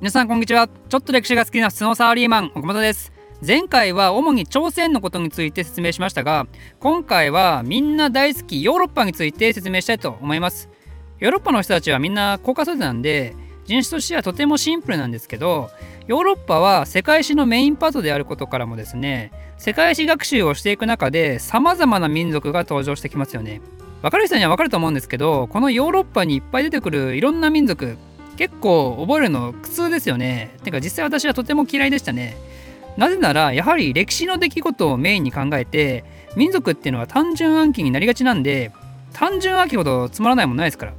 皆さんこんにちは。ちょっと歴史が好きな普通のサラリーマン岡本です。前回は主に朝鮮のことについて説明しましたが今回はみんな大好きヨーロッパについて説明したいと思います。ヨーロッパの人たちはみんな高カソなんで人種としてはとてもシンプルなんですけどヨーロッパは世界史のメインパートであることからもですね世界史学習をしていく中で様々な民族が登場してきますよね。分かる人には分かると思うんですけどこのヨーロッパにいっぱい出てくるいろんな民族結構覚えるの苦痛ですよね。てか実際私はとても嫌いでしたね。なぜならやはり歴史の出来事をメインに考えて民族っていうのは単純暗記になりがちなんで単純暗記ほどつまらないもんないですから。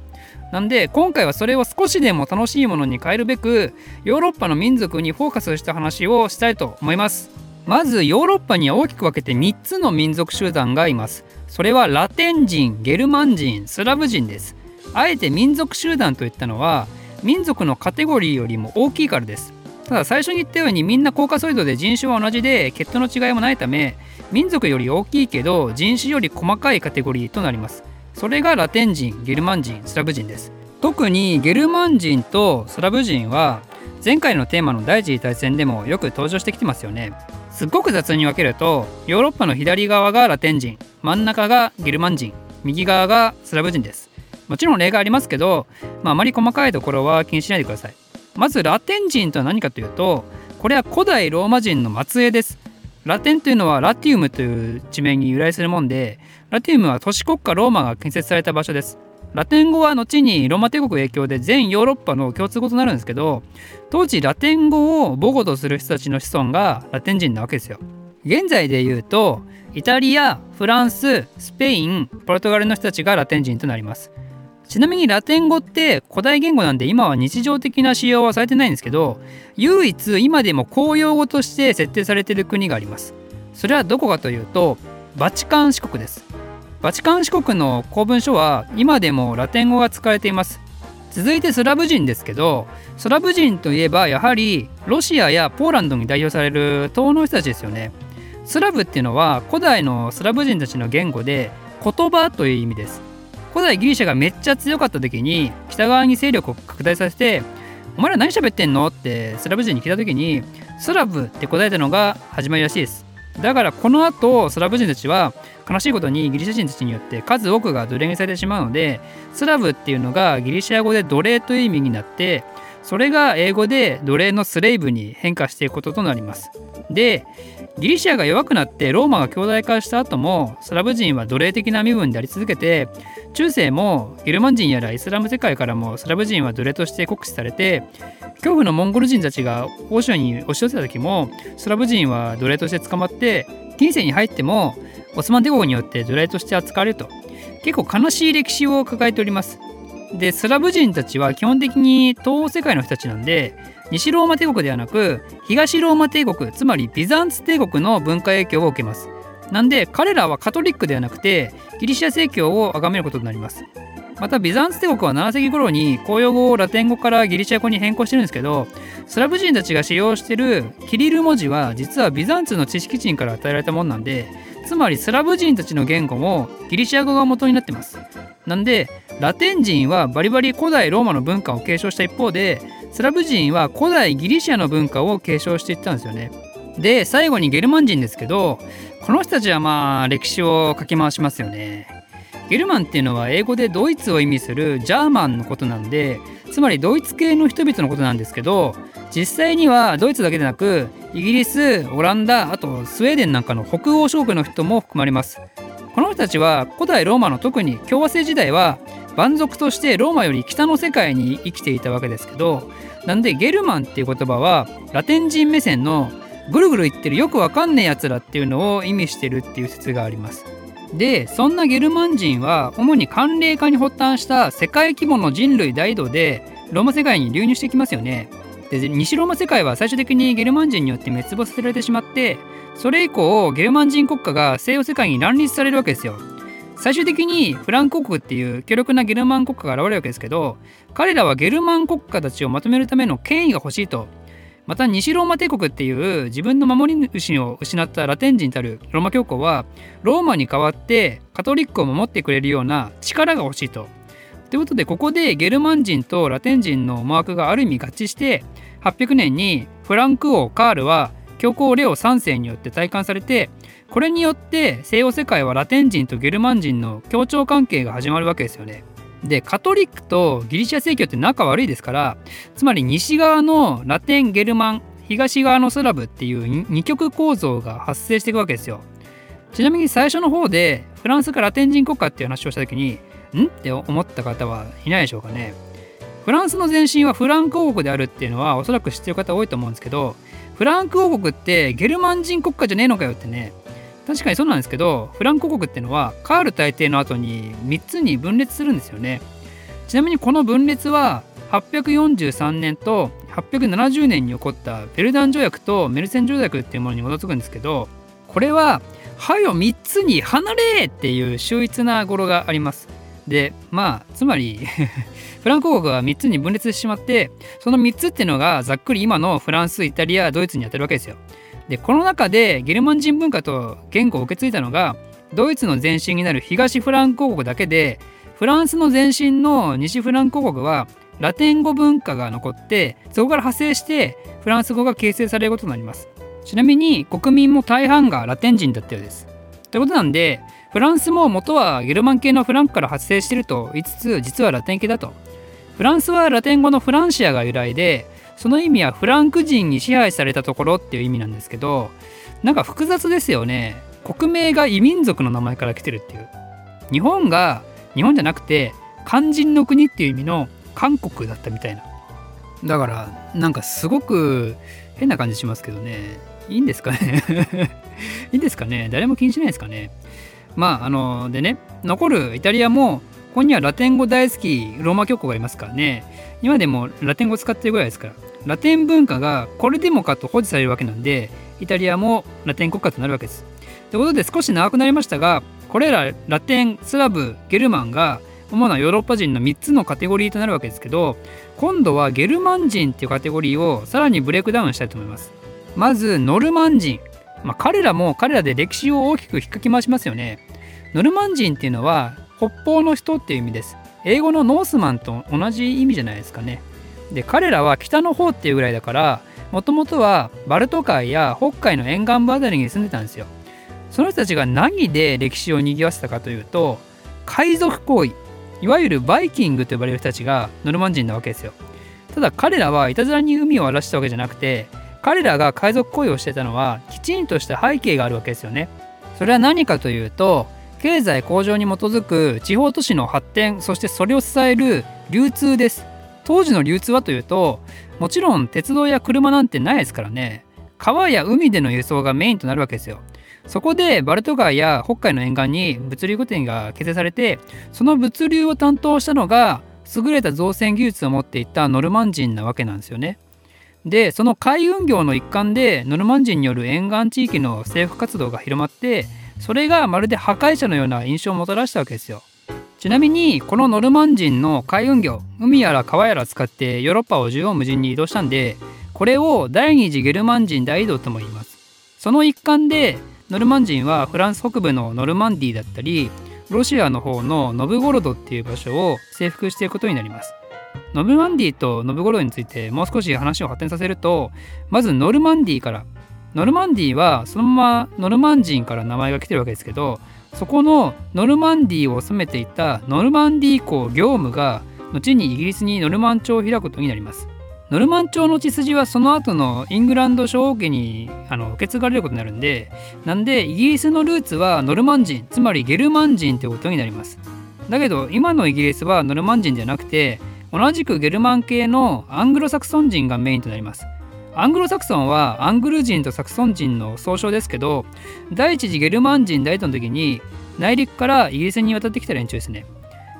なんで今回はそれを少しでも楽しいものに変えるべくヨーロッパの民族にフォーカスした話をしたいと思います。まずヨーロッパには大きく分けて3つの民族集団がいます。それはラテン人、ゲルマン人、スラブ人です。あえて民族集団といったのは民族のカテゴリーよりも大きいからです。ただ最初に言ったようにみんなコーカソイドで人種は同じで血統の違いもないため民族より大きいけど人種より細かいカテゴリーとなります。それがラテン人ゲルマン人スラブ人です。特にゲルマン人とスラブ人は前回のテーマの第一次大戦でもよく登場してきてますよね。すっごく雑に分けるとヨーロッパの左側がラテン人真ん中がゲルマン人右側がスラブ人です。もちろん例がありますけど、まあ、あまり細かいところは気にしないでください。まずラテン人とは何かというとこれは古代ローマ人の末裔です。ラテンというのはラティウムという地名に由来するもんでラティウムは都市国家ローマが建設された場所です。ラテン語は後にローマ帝国影響で全ヨーロッパの共通語となるんですけど当時ラテン語を母語とする人たちの子孫がラテン人なわけですよ。現在で言うとイタリアフランススペインポルトガルの人たちがラテン人となります。ちなみにラテン語って古代言語なんで今は日常的な使用はされてないんですけど唯一今でも公用語として設定されている国があります。それはどこかというとバチカン四国です。バチカン四国の公文書は今でもラテン語が使われています。続いてスラブ人ですけどスラブ人といえばやはりロシアやポーランドに代表される東の人たちですよね。スラブっていうのは古代のスラブ人たちの言語で言葉という意味です。古代ギリシャがめっちゃ強かった時に北側に勢力を拡大させてお前ら何喋ってんの？ってスラブ人に聞いた時にスラブって答えたのが始まりらしいです。だからこの後スラブ人たちは悲しいことにギリシャ人たちによって数多くが奴隷にされてしまうのでスラブっていうのがギリシャ語で奴隷という意味になってそれが英語で奴隷のスレイブに変化していくこととなります。でギリシアが弱くなってローマが強大化した後もスラブ人は奴隷的な身分であり続けて中世もゲルマン人やらイスラム世界からもスラブ人は奴隷として酷使されて恐怖のモンゴル人たちが欧州に押し寄せた時もスラブ人は奴隷として捕まって近世に入ってもオスマン帝国によって奴隷として扱われると。結構悲しい歴史を抱えております。でスラブ人たちは基本的に東欧世界の人たちなんで西ローマ帝国ではなく東ローマ帝国つまりビザンツ帝国の文化影響を受けます。なんで彼らはカトリックではなくてギリシャ正教を崇めることになります。またビザンツ帝国は7世紀頃に公用語をラテン語からギリシャ語に変更してるんですけどスラブ人たちが使用してるキリル文字は実はビザンツの知識人から与えられたものなんでつまりスラブ人たちの言語もギリシャ語が元になってますなんでラテン人はバリバリ古代ローマの文化を継承した一方でスラブ人は古代ギリシャの文化を継承していったんですよね。で最後にゲルマン人ですけどこの人たちはまあ歴史をかき回しますよね。ゲルマンっていうのは英語でドイツを意味するジャーマンのことなんでつまりドイツ系の人々のことなんですけど実際にはドイツだけでなくイギリスオランダあとスウェーデンなんかの北欧諸国の人も含まれますこの人たちは古代ローマの特に共和制時代は蛮族としてローマより北の世界に生きていたわけですけどなんでゲルマンっていう言葉はラテン人目線のぐるぐる言ってるよくわかんねえやつらっていうのを意味してるっていう説があります。でそんなゲルマン人は主に寒冷化に発端した世界規模の人類大移動でローマ世界に流入してきますよね。で西ローマ世界は最終的にゲルマン人によって滅亡させられてしまってそれ以降ゲルマン人国家が西洋世界に乱立されるわけですよ。最終的にフランク国っていう強力なゲルマン国家が現れるわけですけど彼らはゲルマン国家たちをまとめるための権威が欲しいとまた西ローマ帝国っていう自分の守り主を失ったラテン人たるローマ教皇はローマに代わってカトリックを守ってくれるような力が欲しいと。ということでここでゲルマン人とラテン人の思惑がある意味合致して800年にフランク王カールは教皇レオ3世によって体感されてこれによって西洋世界はラテン人とゲルマン人の協調関係が始まるわけですよね。でカトリックとギリシャ正教って仲悪いですからつまり西側のラテン・ゲルマン東側のスラブっていう二極構造が発生していくわけですよ。ちなみに最初の方でフランスがラテン人国家っていう話をした時にん？って思った方はいないでしょうかね。フランスの前身はフランク王国であるっていうのはおそらく知ってる方多いと思うんですけどフランク王国ってゲルマン人国家じゃねえのかよってね確かにそうなんですけどフランク王国ってのはカール大帝の後に3つに分裂するんですよねちなみにこの分裂は843年と870年に起こったベルダン条約とメルセン条約っていうものに基づくんですけどこれは「はよ3つに離れ!」っていう秀逸な語呂がありますでまあつまり フランク王国は3つに分裂してしまってその3つっていうのがざっくり今のフランスイタリアドイツにやってるわけですよ。でこの中でゲルマン人文化と言語を受け継いだのがドイツの前身になる東フランク王国だけでフランスの前身の西フランク王国はラテン語文化が残ってそこから派生してフランス語が形成されることになります。ちなみに国民も大半がラテン人だったようです。ということなんでフランスも元はゲルマン系のフランクから発生していると言いつつ実はラテン系だと。フランスはラテン語のフランシアが由来でその意味はフランク人に支配されたところっていう意味なんですけどなんか複雑ですよね。国名が異民族の名前から来てるっていう。日本が日本じゃなくて肝心の国っていう意味の韓国だったみたいな。だからなんかすごく変な感じしますけどね。いいんですかね。いいんですかね。誰も気にしないですかね。まああのでね残るイタリアもここにはラテン語大好きローマ教皇がいますからね今でもラテン語使ってるぐらいですからラテン文化がこれでもかと保持されるわけなんでイタリアもラテン国家となるわけです。ということで少し長くなりましたがこれらラテンスラブゲルマンが主なヨーロッパ人の3つのカテゴリーとなるわけですけど今度はゲルマン人っていうカテゴリーをさらにブレイクダウンしたいと思います。まずノルマン人、まあ、彼らも彼らで歴史を大きく引っかき回しますよね。ノルマン人っていうのは北方の人っていう意味です。英語のノースマンと同じ意味じゃないですかね。で、彼らは北の方っていうぐらいだから、もともとはバルト海や北海の沿岸部あたりに住んでたんですよ。その人たちが何で歴史を賑わせたかというと、海賊行為、いわゆるバイキングと呼ばれる人たちがノルマン人なわけですよ。ただ彼らはいたずらに海を荒らしたわけじゃなくて、彼らが海賊行為をしてたのはきちんとした背景があるわけですよね。それは何かというと、経済向上に基づく地方都市の発展そしてそれを支える流通です当時の流通はというともちろん鉄道や車なんてないですからね川や海での輸送がメインとなるわけですよそこでバルト海や北海の沿岸に物流拠点が形成されてその物流を担当したのが優れた造船技術を持っていたノルマン人なわけなんですよねでその海運業の一環でノルマン人による沿岸地域の政府活動が広まってそれがまるで破壊者のような印象をもたらしたわけですよ。ちなみにこのノルマン人の海運業海やら川やら使ってヨーロッパを縦横無尽に移動したんでこれを第二次ゲルマン人大移動とも言います。その一環でノルマン人はフランス北部のノルマンディーだったりロシアの方のノブゴロドっていう場所を征服していくことになります。ノルマンディとノブゴロドについてもう少し話を発展させるとまずノルマンディからノルマンディはそのままノルマン人から名前が来てるわけですけどそこのノルマンディを治めていたノルマンディー公ギョームが後にイギリスにノルマン朝を開くことになります。ノルマン朝の血筋はその後のイングランド将王家にあの受け継がれることになるんでなんでイギリスのルーツはノルマン人つまりゲルマン人ってことになりますだけど今のイギリスはノルマン人じゃなくて同じくゲルマン系のアングロサクソン人がメインとなりますアングロサクソンはアングル人とサクソン人の総称ですけど第一次ゲルマン人大統の時に内陸からイギリスに渡ってきた連中ですね。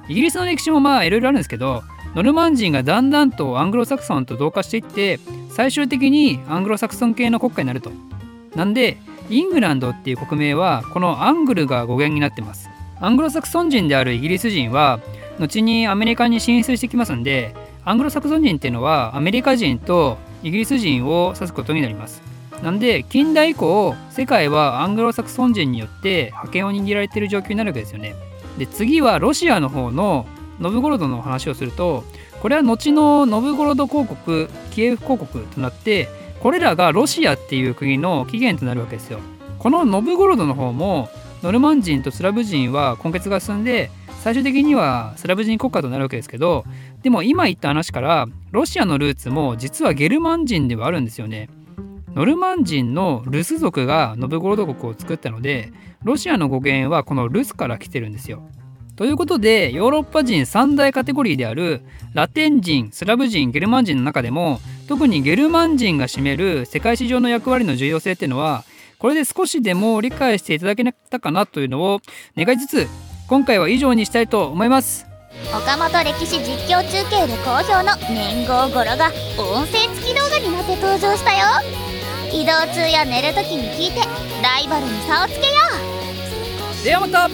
イギリスの歴史もまあいろいろあるんですけどノルマン人がだんだんとアングロサクソンと同化していって最終的にアングロサクソン系の国家になると。なんでイングランドっていう国名はこのアングルが語源になってます。アングロサクソン人であるイギリス人は後にアメリカに進出してきますんでアングロサクソン人っていうのはアメリカ人とイギリス人を指すことになります。なんで近代以降世界はアングロサクソン人によって覇権を握られている状況になるわけですよね。で次はロシアの方のノブゴロドの話をするとこれは後のノブゴロド公国キエフ公国となってこれらがロシアっていう国の起源となるわけですよこのノブゴロドの方もノルマン人とスラブ人は根血が進んで最終的にはスラブ人国家となるわけですけどでも今言った話からロシアのルーツも実はゲルマン人ではあるんですよね。ノルマン人のルス族がノブゴロド国を作ったのでロシアの語源はこのルスから来てるんですよ。ということでヨーロッパ人三大カテゴリーであるラテン人スラブ人ゲルマン人の中でも特にゲルマン人が占める世界史上の役割の重要性っていうのはこれで少しでも理解していただけたかなというのを願いつつ今回は以上にしたいと思います。岡本歴史実況中継で好評の年号語呂が音声付き動画になって登場したよ。移動中や寝るときに聞いてライバルに差をつけよう。ではまた